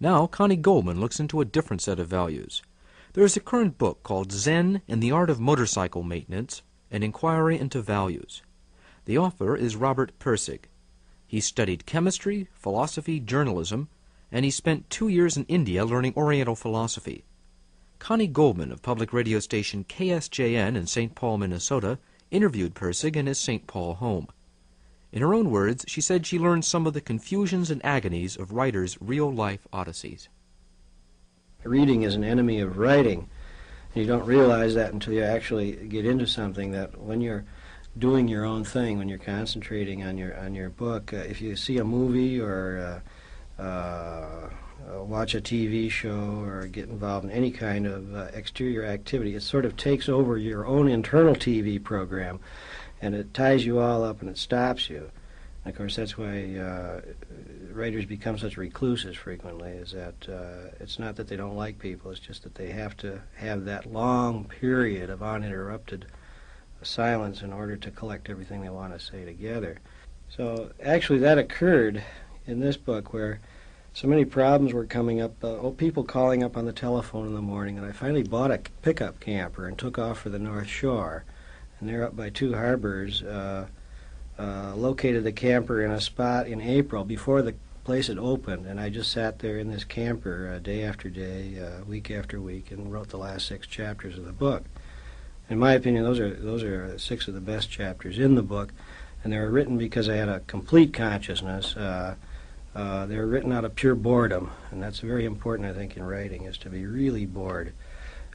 Now, Connie Goldman looks into a different set of values. There is a current book called Zen and the Art of Motorcycle Maintenance An Inquiry into Values. The author is Robert Pirsig. He studied chemistry, philosophy, journalism, and he spent two years in India learning Oriental philosophy. Connie Goldman of public radio station KSJN in St. Paul, Minnesota, interviewed Pirsig in his St. Paul home. In her own words, she said she learned some of the confusions and agonies of writers' real life odysseys. Reading is an enemy of writing. And you don't realize that until you actually get into something that when you're doing your own thing, when you're concentrating on your on your book, uh, if you see a movie or uh, uh, watch a TV show or get involved in any kind of uh, exterior activity, it sort of takes over your own internal TV program and it ties you all up and it stops you. And of course, that's why uh, writers become such recluses frequently. Is that uh, it's not that they don't like people; it's just that they have to have that long period of uninterrupted silence in order to collect everything they want to say together. So actually, that occurred in this book where so many problems were coming up. Uh, people calling up on the telephone in the morning, and I finally bought a pickup camper and took off for the North Shore and they're up by two harbors. Uh, uh, located the camper in a spot in April before the place had opened, and I just sat there in this camper uh, day after day, uh, week after week, and wrote the last six chapters of the book. In my opinion, those are those are six of the best chapters in the book, and they were written because I had a complete consciousness. Uh, uh, they were written out of pure boredom, and that's very important, I think, in writing, is to be really bored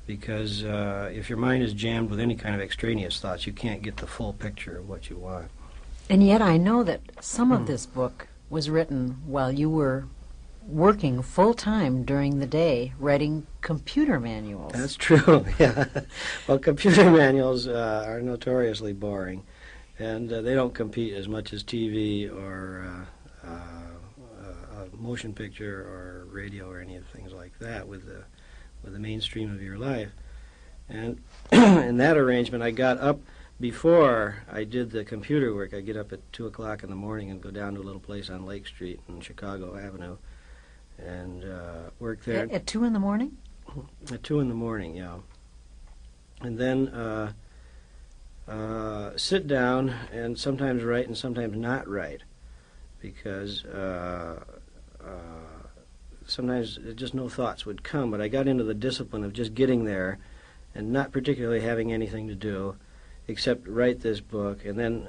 because uh, if your mind is jammed with any kind of extraneous thoughts, you can't get the full picture of what you want. And yet, I know that some of hmm. this book was written while you were working full time during the day writing computer manuals. That's true. yeah. well, computer manuals uh, are notoriously boring, and uh, they don't compete as much as TV or uh, uh, uh, motion picture or radio or any of things like that with the with the mainstream of your life. And in that arrangement, I got up before I did the computer work. I get up at 2 o'clock in the morning and go down to a little place on Lake Street in Chicago Avenue and uh, work there. At, at 2 in the morning? At 2 in the morning, yeah. And then uh, uh, sit down and sometimes write and sometimes not write because uh, uh, sometimes just no thoughts would come, but I got into the discipline of just getting there and not particularly having anything to do except write this book. And then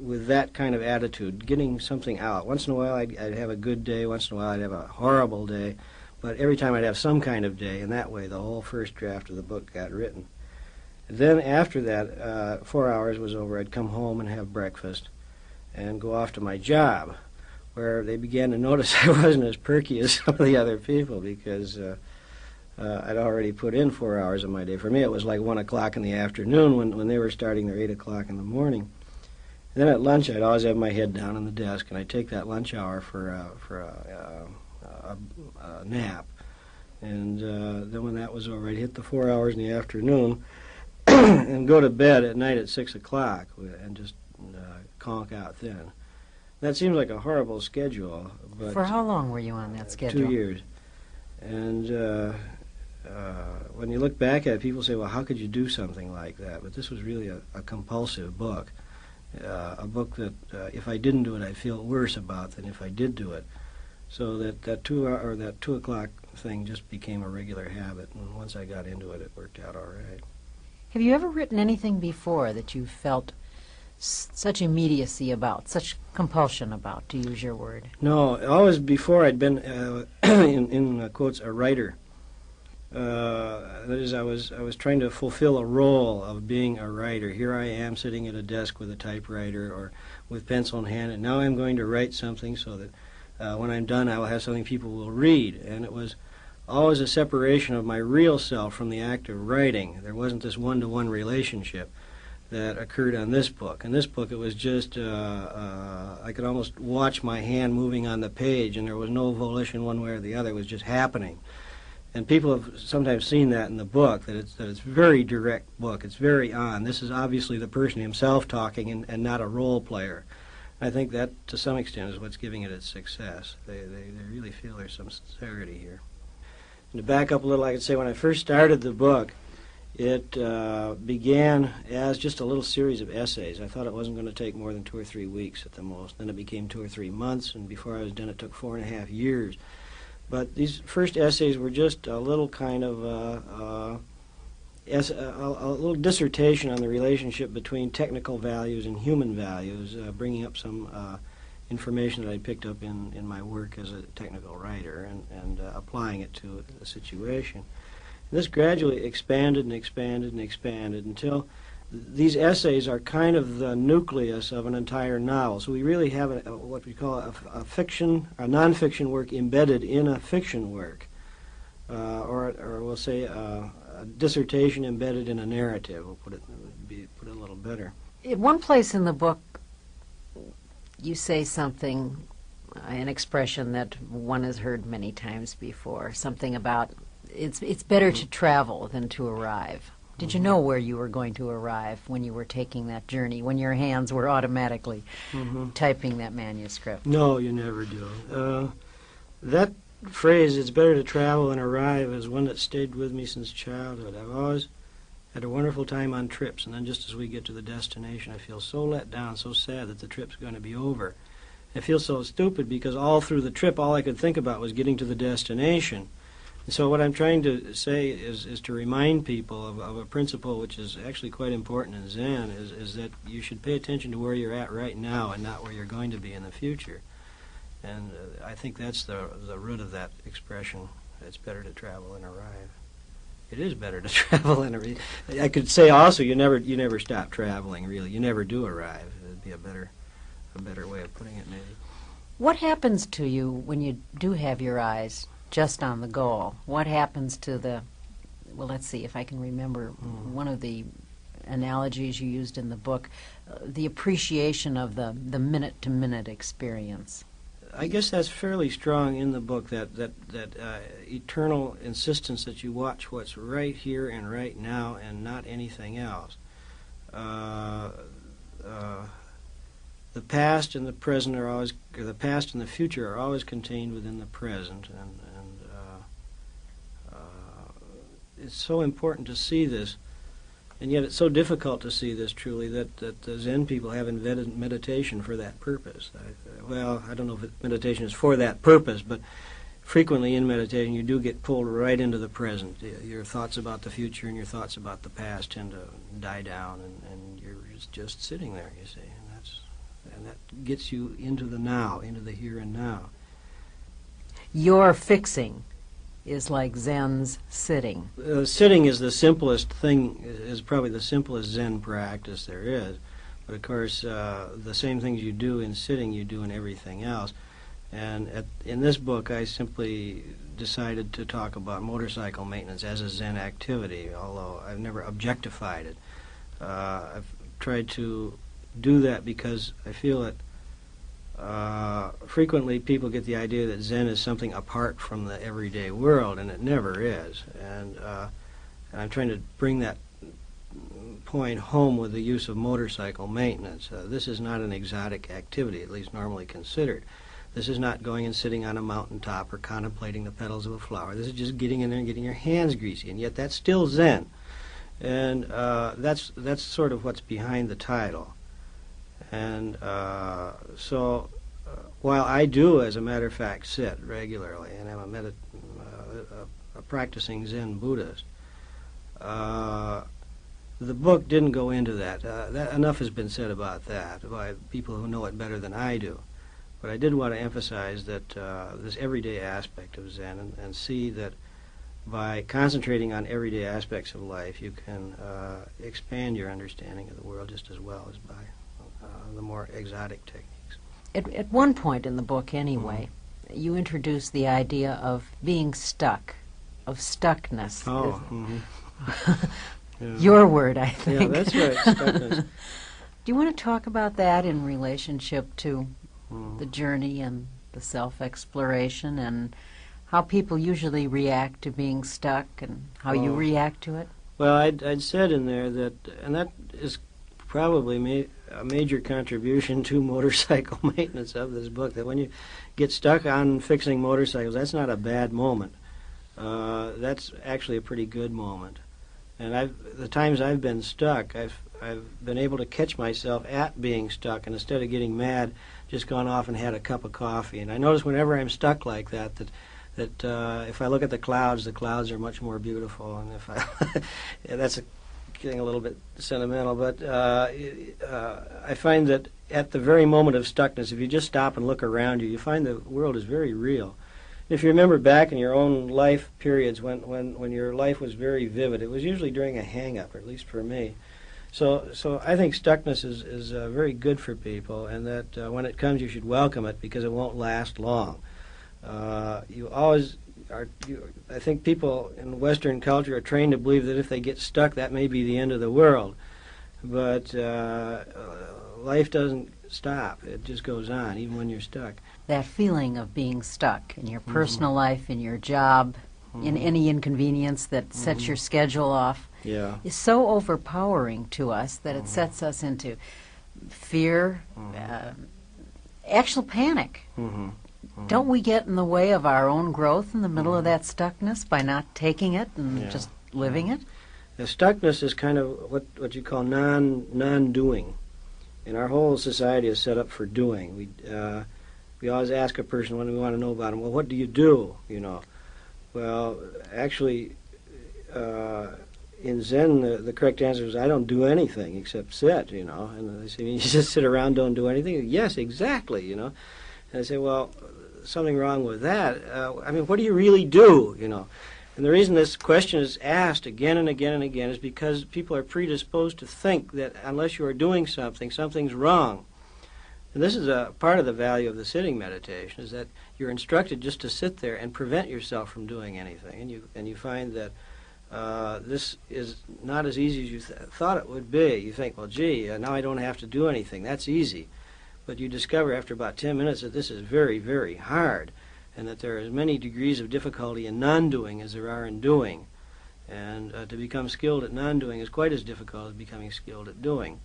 with that kind of attitude, getting something out. Once in a while I'd, I'd have a good day, once in a while I'd have a horrible day, but every time I'd have some kind of day, and that way the whole first draft of the book got written. Then after that, uh, four hours was over, I'd come home and have breakfast and go off to my job where they began to notice I wasn't as perky as some of the other people because uh, uh, I'd already put in four hours of my day. For me, it was like one o'clock in the afternoon when, when they were starting their eight o'clock in the morning. And then at lunch, I'd always have my head down on the desk, and I'd take that lunch hour for uh, for a, a, a, nap. And uh, then when that was over, I'd hit the four hours in the afternoon and go to bed at night at six o'clock and just uh, conk out thin. That seems like a horrible schedule. But For how long were you on that schedule? Two years. And uh, uh, when you look back at it, people say, well, how could you do something like that? But this was really a, a compulsive book. Uh, a book that uh, if I didn't do it, I'd feel worse about than if I did do it. So that, that two hour, or that two o'clock thing just became a regular habit, and once I got into it, it worked out all right. Have you ever written anything before that you felt such immediacy about, such compulsion about, to use your word? No, always before I'd been, uh, in, in uh, quotes, a writer. Uh, that is, I was I was trying to fulfill a role of being a writer. Here I am sitting at a desk with a typewriter or with pencil in hand, and now I'm going to write something so that uh, when I'm done, I will have something people will read. And it was always a separation of my real self from the act of writing. There wasn't this one-to-one relationship that occurred on this book. In this book, it was just, uh, uh, I could almost watch my hand moving on the page, and there was no volition one way or the other. It was just happening. And people have sometimes seen that in the book, that it's, that it's very direct book. It's very on. This is obviously the person himself talking and, and not a role player. I think that, to some extent, is what's giving it its success. They, they, they really feel there's some sincerity here. And to back up a little, I could say when I first started the book, it uh, began as just a little series of essays. I thought it wasn't going to take more than two or three weeks at the most. Then it became two or three months, and before I was done, it took four and a half years. But these first essays were just a little kind of uh, uh, a, a, little dissertation on the relationship between technical values and human values, uh, bringing up some information that I picked up in, in my work as a technical writer and, and applying it to the situation. This gradually expanded and expanded and expanded until these essays are kind of the nucleus of an entire novel. So we really have a, a, what we call a, a, fiction, a nonfiction work embedded in a fiction work, uh, or, or we'll say uh, a dissertation embedded in a narrative. We'll put it be, put it a little better. In one place in the book, you say something, an expression that one has heard many times before. Something about it's it's better to travel than to arrive. Did you know where you were going to arrive when you were taking that journey? When your hands were automatically mm-hmm. typing that manuscript? No, you never do. Uh, that phrase, it's better to travel than arrive, is one that stayed with me since childhood. I've always had a wonderful time on trips, and then just as we get to the destination, I feel so let down, so sad that the trip's going to be over. I feel so stupid because all through the trip, all I could think about was getting to the destination. So what I'm trying to say is, is to remind people of, of a principle which is actually quite important in Zen, is, is that you should pay attention to where you're at right now and not where you're going to be in the future. And uh, I think that's the the root of that expression. It's better to travel and arrive. It is better to travel and arrive. I could say also you never you never stop traveling. Really, you never do arrive. It'd be a better a better way of putting it, maybe. What happens to you when you do have your eyes just on the goal? What happens to the well, let's see if I can remember mm. one of the analogies you used in the book, uh, the appreciation of the, the minute to minute experience. I guess that's fairly strong in the book that that that uh, eternal insistence that you watch what's right here and right now and not anything else. Uh, uh, the past and the present are always, the past and the future are always contained within the present, and and uh, uh, it's so important to see this and yet it's so difficult to see this truly that, that the Zen people have invented meditation for that purpose. I, well, I don't know if meditation is for that purpose, but frequently in meditation you do get pulled right into the present. Your thoughts about the future and your thoughts about the past tend to die down, and, and you're just, sitting there, you see. And, that's, and that gets you into the now, into the here and now. You're fixing is like Zen's sitting. Uh, sitting is the simplest thing, is probably the simplest Zen practice there is. But of course, uh, the same things you do in sitting, you do in everything else. And at, in this book, I simply decided to talk about motorcycle maintenance as a Zen activity, although I've never objectified it. Uh, I've tried to do that because I feel that uh, frequently people get the idea that Zen is something apart from the everyday world, and it never is. And, uh, and I'm trying to bring that point home with the use of motorcycle maintenance. Uh, this is not an exotic activity, at least normally considered. This is not going and sitting on a mountaintop or contemplating the petals of a flower. This is just getting in there and getting your hands greasy, and yet that's still Zen. And uh, that's that's sort of what's behind the title. And uh, so, uh, while I do, as a matter of fact, sit regularly, and I'm a, medit- uh, a, a practicing Zen Buddhist, uh, the book didn't go into that. Uh, that. Enough has been said about that by people who know it better than I do. But I did want to emphasize that uh, this everyday aspect of Zen and, and, see that by concentrating on everyday aspects of life, you can expand your understanding of the world just as well as by the more exotic techniques. At, at one point in the book, anyway, mm-hmm. you introduce the idea of being stuck, of stuckness. Oh, mm-hmm. yeah. your word, I think. Yeah, that's right, stuckness. Do you want to talk about that in relationship to mm. the journey and the self-exploration and how people usually react to being stuck and how oh. you react to it? Well, I'd, I'd said in there that, and that is probably ma- a major contribution to motorcycle maintenance of this book. That when you get stuck on fixing motorcycles, that's not a bad moment. Uh, that's actually a pretty good moment. And I've the times I've been stuck, I've I've been able to catch myself at being stuck, and instead of getting mad, just gone off and had a cup of coffee. And I notice whenever I'm stuck like that, that that uh, if I look at the clouds, the clouds are much more beautiful. And if I, yeah, that's a, getting a little bit sentimental, but uh, uh, I find that at the very moment of stuckness, if you just stop and look around you, you find the world is very real. If you remember back in your own life periods when, when, when your life was very vivid, it was usually during a hang up, at least for me. So, so I think stuckness is, is uh, very good for people, and that uh, when it comes, you should welcome it because it won't last long. Uh, you always are. You, I think people in Western culture are trained to believe that if they get stuck, that may be the end of the world. But uh, life doesn't stop; it just goes on, even when you're stuck. That feeling of being stuck in your personal mm-hmm. life, in your job, mm-hmm. in any inconvenience that mm-hmm. sets your schedule off yeah. is so overpowering to us that it sets us into fear, uh, actual panic. Mm-hmm. Mm-hmm. Don't we get in the way of our own growth in the middle of that stuckness by not taking it and yeah. just living it? The stuckness is kind of what what you call non non doing, and our whole society is set up for doing. We uh, we always ask a person when we want to know about them. Well, what do you do? You know, well, actually, uh, in Zen, the, the, correct answer is I don't do anything except sit, you know. And they say, you just sit around, don't do anything? Yes, exactly, you know. And I say, well, something wrong with that. Uh, I mean, what do you really do, you know? And the reason this question is asked again and again and again is because people are predisposed to think that unless you are doing something, something's wrong. And this is a part of the value of the sitting meditation is that you're instructed just to sit there and prevent yourself from doing anything. And you and you find that uh, this is not as easy as you th- thought it would be. You think, well, gee, uh, now I don't have to do anything. That's easy. But you discover after about 10 minutes that this is very, very hard and that there are as many degrees of difficulty in non doing as there are in doing. And uh, to become skilled at non doing is quite as difficult as becoming skilled at doing.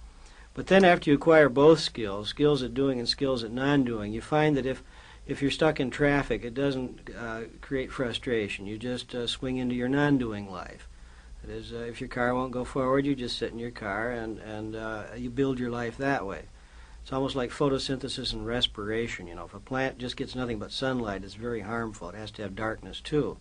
But then, after you acquire both skills, skills at doing and skills at non doing, you find that if if you're stuck in traffic, it doesn't uh, create frustration. You just uh, swing into your non-doing life. That is, uh, if your car won't go forward, you just sit in your car and and uh, you build your life that way. It's almost like photosynthesis and respiration. You know, if a plant just gets nothing but sunlight, it's very harmful. It has to have darkness too.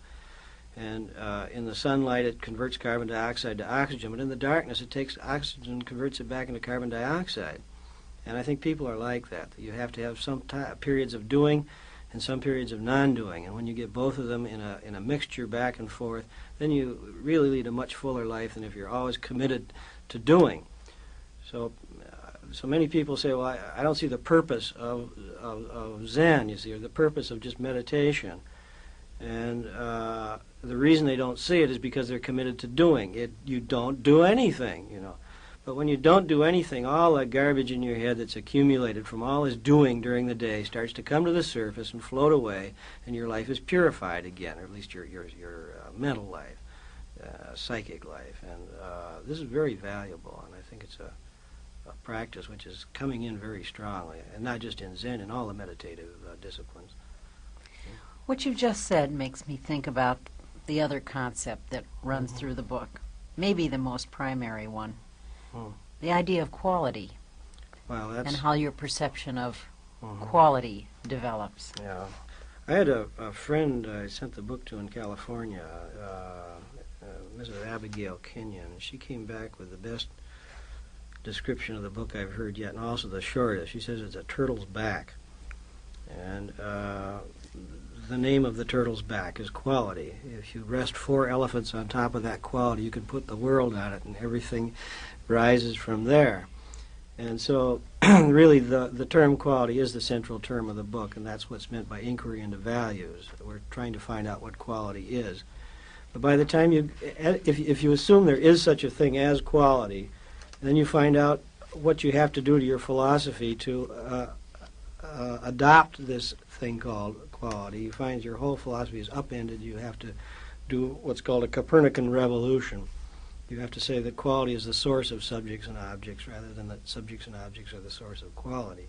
And uh, in the sunlight, it converts carbon dioxide to oxygen, but in the darkness, it takes oxygen and converts it back into carbon dioxide. And I think people are like that. You have to have some t- periods of doing and some periods of non-doing. And when you get both of them in a in a mixture back and forth, then you really lead a much fuller life than if you're always committed to doing. So, so many people say, "Well, I, I don't see the purpose of, of, of Zen. You see, or the purpose of just meditation." And uh, the reason they don't see it is because they're committed to doing it. You don't do anything, you know. But when you don't do anything, all that garbage in your head that's accumulated from all this doing during the day starts to come to the surface and float away, and your life is purified again, or at least your your your uh, mental life, uh, psychic life, and uh, this is very valuable. And I think it's a, a, practice which is coming in very strongly, and not just in Zen, in all the meditative uh, disciplines. What you've just said makes me think about the other concept that runs mm-hmm. through the book, maybe the most primary one Hmm. The idea of quality. Well, that's and how your perception of mm-hmm. quality develops. Yeah. I had a, a friend I sent the book to in California, uh, uh, Mrs. Abigail Kenyon. She came back with the best description of the book I've heard yet, and also the shortest. She says it's a turtle's back. And uh, the name of the turtle's back is quality. If you rest four elephants on top of that quality, you can put the world on it, and everything rises from there. And so, really, the, the term quality is the central term of the book, and that's what's meant by inquiry into values. We're trying to find out what quality is. But by the time you, if, if you assume there is such a thing as quality, then you find out what you have to do to your philosophy to uh, uh, adopt this thing called quality. You find your whole philosophy is upended. You have to do what's called a Copernican revolution You have to say that quality is the source of subjects and objects rather than that subjects and objects are the source of quality.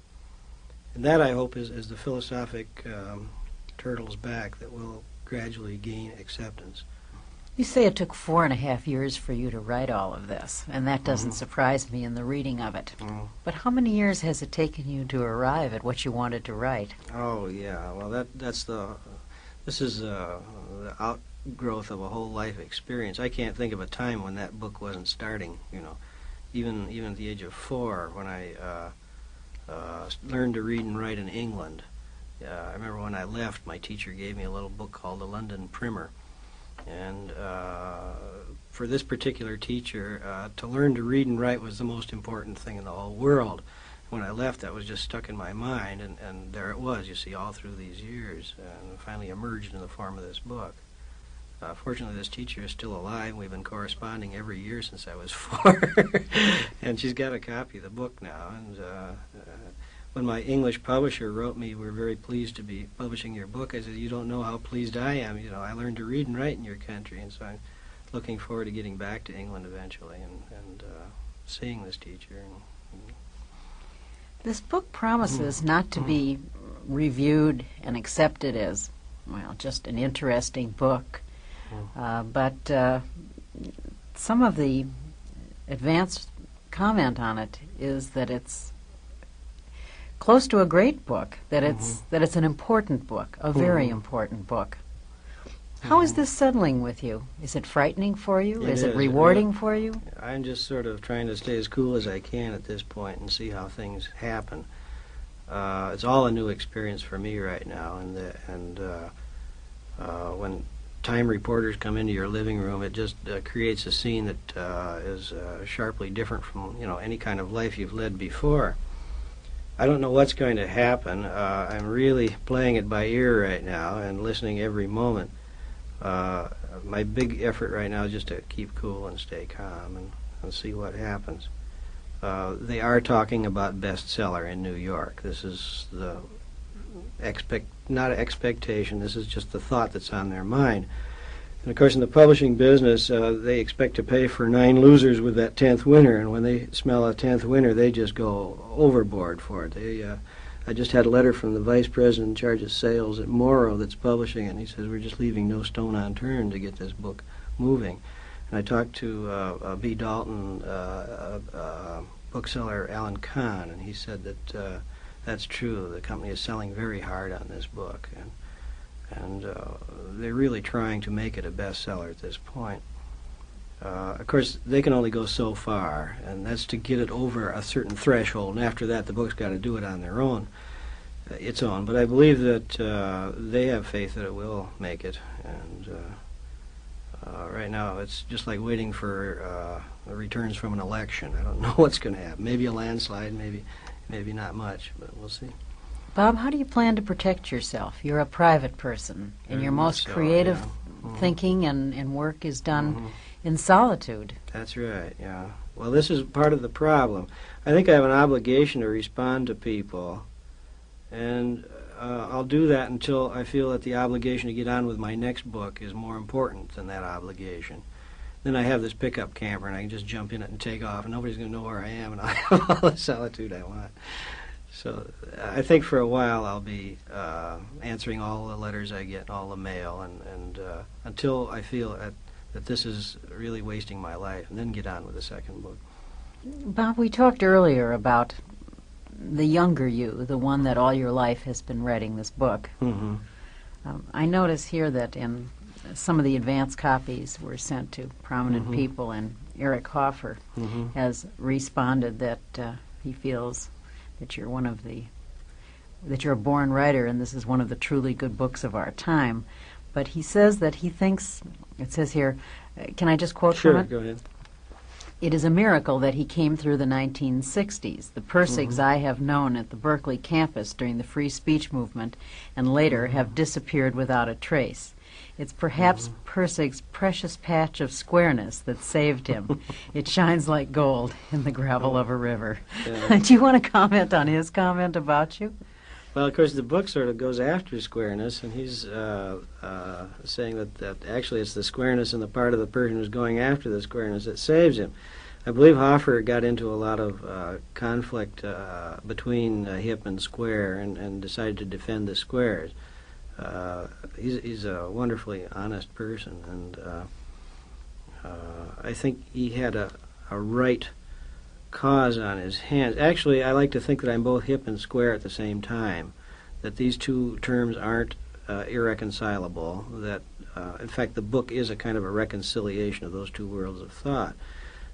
And that, I hope, is, is the philosophic um, turtles back that will gradually gain acceptance. You say it took four and a half years for you to write all of this, and that doesn't Mhm. surprise me in the reading of it. Oh. But how many years has it taken you to arrive at what you wanted to write? Oh yeah, well that that's the this is uh, the outgrowth of a whole life experience. I can't think of a time when that book wasn't starting. You know, even even at the age of four, when I uh, uh, learned to read and write in England. Uh, I remember when I left, my teacher gave me a little book called the London Primer, and uh, for this particular teacher, uh, to learn to read and write was the most important thing in the whole world when I left, that was just stuck in my mind, and, and there it was, you see, all through these years, and finally emerged in the form of this book. Uh, fortunately, this teacher is still alive. We've been corresponding every year since I was four, and she's got a copy of the book now. And uh, uh, when my English publisher wrote me, "We're very pleased to be publishing your book," I said, "You don't know how pleased I am. You know, I learned to read and write in your country, and so I'm looking forward to getting back to England eventually and and uh, seeing this teacher." And, This book promises not to be reviewed and accepted as, well, just an interesting book. Uh, but uh, some of the advanced comment on it is that it's close to a great book, that it's that it's an important book, a very Mhm. important book. How is Mhm. this settling with you? Is it frightening for you? It is it is. rewarding for you? I'm just sort of trying to stay as cool as I can at this point and see how things happen. Uh, it's all a new experience for me right now, and the, and uh, uh, when time reporters come into your living room, it just uh, creates a scene that uh, is uh, sharply different from you know any kind of life you've led before. I don't know what's going to happen. Uh, I'm really playing it by ear right now and listening every moment. Uh, my big effort right now is just to keep cool and stay calm and, and see what happens. Uh, they are talking about bestseller in New York. This is the expect not expectation. This is just the thought that's on their mind. And of course, in the publishing business, uh, they expect to pay for nine losers with that tenth winner, and when they smell a tenth winner, they just go overboard for it. They, uh, I just had a letter from the vice president in charge of sales at Morrow that's publishing it, and he says we're just leaving no stone unturned to get this book moving. And I talked to uh, uh, B. Dalton uh, uh, bookseller Alan Kahn, and he said that that's true. The company is selling very hard on this book, and and uh, they're really trying to make it a bestseller at this point. Uh, of course, they can only go so far, and that's to get it over a certain threshold. And after that, the book's got to do it on their own, uh, its own. But I believe that uh, they have faith that it will make it, and. Uh, uh, right now, it's just like waiting for the returns from an election. I don't know what's going to happen. Maybe a landslide, maybe, maybe not much, but we'll see. Bob, how do you plan to protect yourself? You're a private person, and Very your most so, creative yeah. Mhm. thinking and, and work is done Mhm. in solitude. That's right. Yeah. Well, this is part of the problem. I think I have an obligation to respond to people, and uh, I'll do that until I feel that the obligation to get on with my next book is more important than that obligation. Then I have this pickup camper, and I can just jump in it and take off, and nobody's going to know where I am, and I have all the solitude I want. So I think for a while I'll be uh, answering all the letters I get, all the mail, and, and uh, until I feel at, that this is really wasting my life, and then get on with the second book. Bob, we talked earlier about the younger you, the one that all your life has been writing this book. Mm-hmm. Um, I notice here that in some of the advance copies were sent to prominent Mhm. people, and Eric Hoffer Mm-hmm. has responded that uh, he feels that you're one of the that you're a born writer, and this is one of the truly good books of our time. But he says that he thinks it says here. uh, Can I just quote Sure, from it? go ahead. It is a miracle that he came through the 1960s. The Pirsigs Mhm. I have known at the Berkeley campus during the free speech movement and later have disappeared without a trace. It's perhaps Pirsig's precious patch of squareness that saved him. it shines like gold in the gravel of a river. Yeah. Do you want to comment on his comment about you? Well, of course, the book sort of goes after squareness, and he's uh, uh, saying that, that actually it's the squareness in the part of the person who's going after the squareness that saves him. I believe Hoffer got into a lot of uh, conflict uh, between uh, hip and square and, and decided to defend the squares. Uh, he's, he's a wonderfully honest person, and uh, uh, I think he had a, a right cause on his hands. Actually, I like to think that I'm both hip and square at the same time, that these two terms aren't uh, irreconcilable, that uh, in fact the book is a kind of a reconciliation of those two worlds of thought.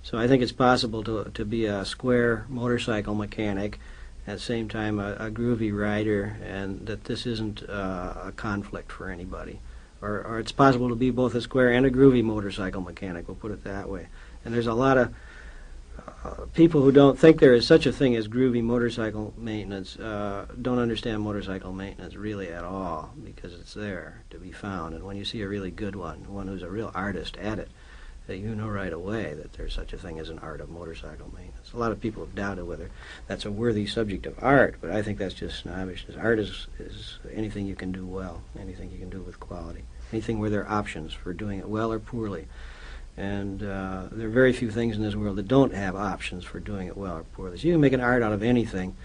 So I think it's possible to, to be a square motorcycle mechanic at the same time a, a groovy rider, and that this isn't uh, a conflict for anybody. Or, or it's possible to be both a square and a groovy motorcycle mechanic, we'll put it that way. And there's a lot of uh, people who don't think there is such a thing as groovy motorcycle maintenance uh, don't understand motorcycle maintenance really at all because it's there to be found. And when you see a really good one, one who's a real artist at it, that you know right away that there's such a thing as an art of motorcycle maintenance. A lot of people have doubted whether that's a worthy subject of art, but I think that's just snobbishness. Art is, is anything you can do well, anything you can do with quality, anything where there are options for doing it well or poorly. And uh, there are very few things in this world that don't have options for doing it well or poorly. So you can make an art out of anything.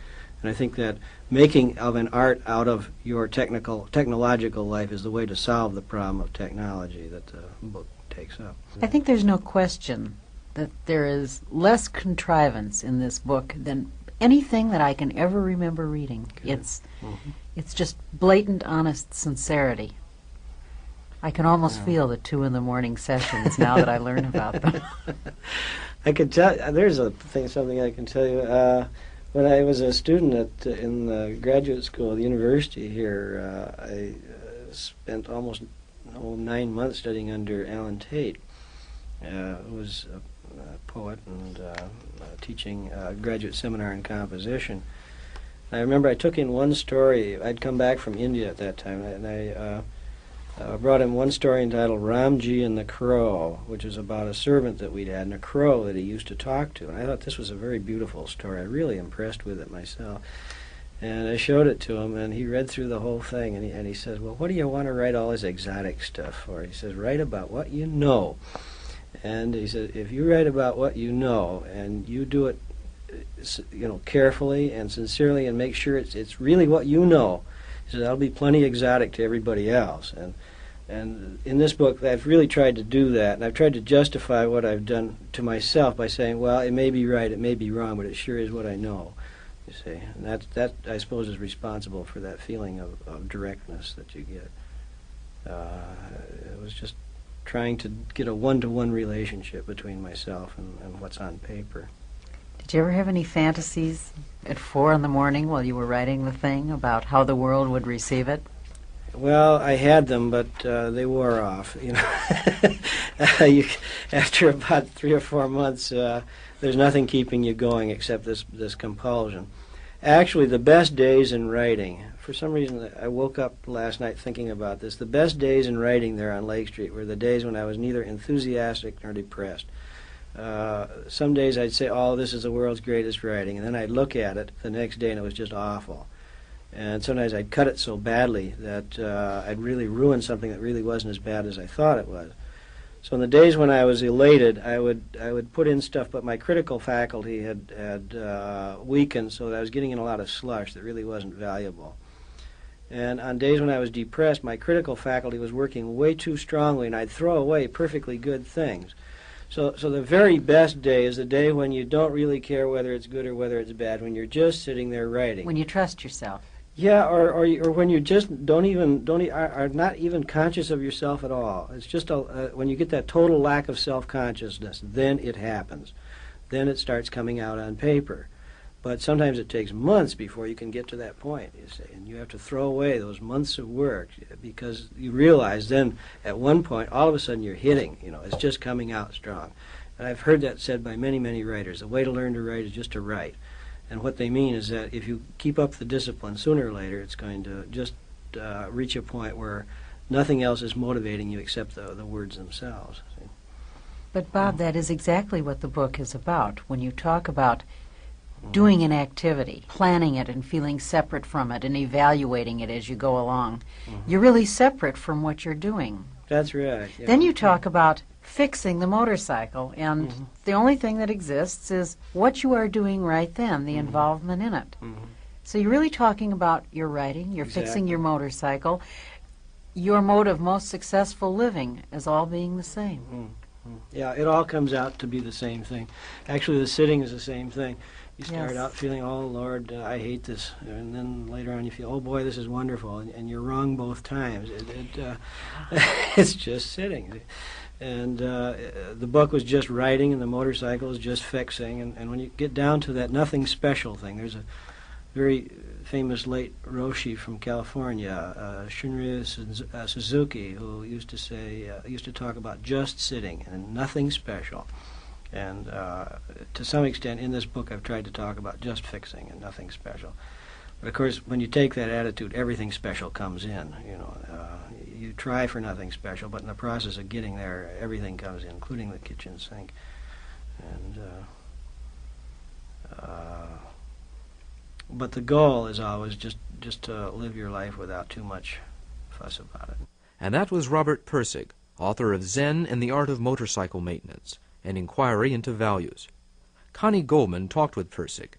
And I think that making of an art out of your technical, technological life is the way to solve the problem of technology that the book takes up. I think there's no question that there is less contrivance in this book than anything that I can ever remember reading. Okay. It's Mhm. it's just blatant, honest sincerity. I can almost Yeah. feel the two in the morning sessions now that I learn about them. I could tell. There's a thing, something I can tell you. Uh, when I was a student at in the graduate school, of the university here, uh, I uh, spent almost nine months studying under Allen Tate, uh, who was a, a poet and uh, uh, teaching a graduate seminar in composition. I remember I took in one story. I'd come back from India at that time, and I. Uh, uh, brought in one story entitled Ramji and the Crow, which is about a servant that we'd had and a crow that he used to talk to. And I thought this was a very beautiful story. I really impressed with it myself. And I showed it to him, and he read through the whole thing, and he, and he says, Well, what do you want to write all this exotic stuff for? He says, Write about what you know. And he said, If you write about what you know, and you do it you know, carefully and sincerely and make sure it's, it's really what you know, he said, that'll be plenty exotic to everybody else. And and in this book, I've really tried to do that, and I've tried to justify what I've done to myself by saying, well, it may be right, it may be wrong, but it sure is what I know. You see, and that that I suppose is responsible for that feeling of, of directness that you get. Uh, it was just trying to get a one-to-one relationship between myself and, and what's on paper. Did you ever have any fantasies at four in the morning while you were writing the thing about how the world would receive it? Well, I had them, but uh, they wore off. You know, you, after about three or four months, uh, there's nothing keeping you going except this this compulsion. Actually, the best days in writing. For some reason, I woke up last night thinking about this. The best days in writing there on Lake Street were the days when I was neither enthusiastic nor depressed. Uh, some days I'd say, "Oh, this is the world's greatest writing," and then I'd look at it the next day and it was just awful. And sometimes I'd cut it so badly that uh, I'd really ruin something that really wasn't as bad as I thought it was. So in the days when I was elated, I would I would put in stuff, but my critical faculty had had uh, weakened, so I was getting in a lot of slush that really wasn't valuable. And on days when I was depressed, my critical faculty was working way too strongly, and I'd throw away perfectly good things. So, so the very best day is the day when you don't really care whether it's good or whether it's bad, when you're just sitting there writing. When you trust yourself. Yeah, or or, or when you just don't even don't e- are, are not even conscious of yourself at all. It's just a, uh, when you get that total lack of self consciousness, then it happens. Then it starts coming out on paper. But sometimes it takes months before you can get to that point. You see, and you have to throw away those months of work because you realize then at one point all of a sudden you're hitting. You know, it's just coming out strong. And I've heard that said by many many writers. The way to learn to write is just to write. And what they mean is that if you keep up the discipline, sooner or later it's going to just uh, reach a point where nothing else is motivating you except the, the words themselves. See? But Bob, mm-hmm. that is exactly what the book is about. When you talk about doing an mm-hmm. activity, planning it and feeling separate from it and evaluating it as you go along. Mm-hmm. You're really separate from what you're doing. That's right. yeah. Then you talk about fixing the motorcycle, and Mhm. the only thing that exists is what you are doing right then, the involvement in it. Mhm. So you're really talking about your writing, you're fixing your motorcycle, your mode of most successful living as all being the same. Yeah, it all comes out to be the same thing. Actually, the sitting is the same thing. You start Yes. out feeling, oh Lord, uh, I hate this, and then later on you feel, oh boy, this is wonderful, and, and you're wrong both times. It, it, uh, it's just sitting. And uh, the book was just writing, and the motorcycle was just fixing. And, and when you get down to that nothing special thing, there's a very famous late Roshi from California, uh, Shunryu uh, Suzuki, who used to say, uh, used to talk about just sitting and nothing special. And uh, to some extent, in this book, I've tried to talk about just fixing and nothing special. But of course, when you take that attitude, everything special comes in. You know, uh, you try for nothing special, but in the process of getting there, everything comes in, including the kitchen sink. And uh, uh, but the goal is always just just to live your life without too much fuss about it. And that was Robert Pirsig, author of Zen and the Art of Motorcycle Maintenance, an inquiry into values. Connie Goldman talked with Pirsig.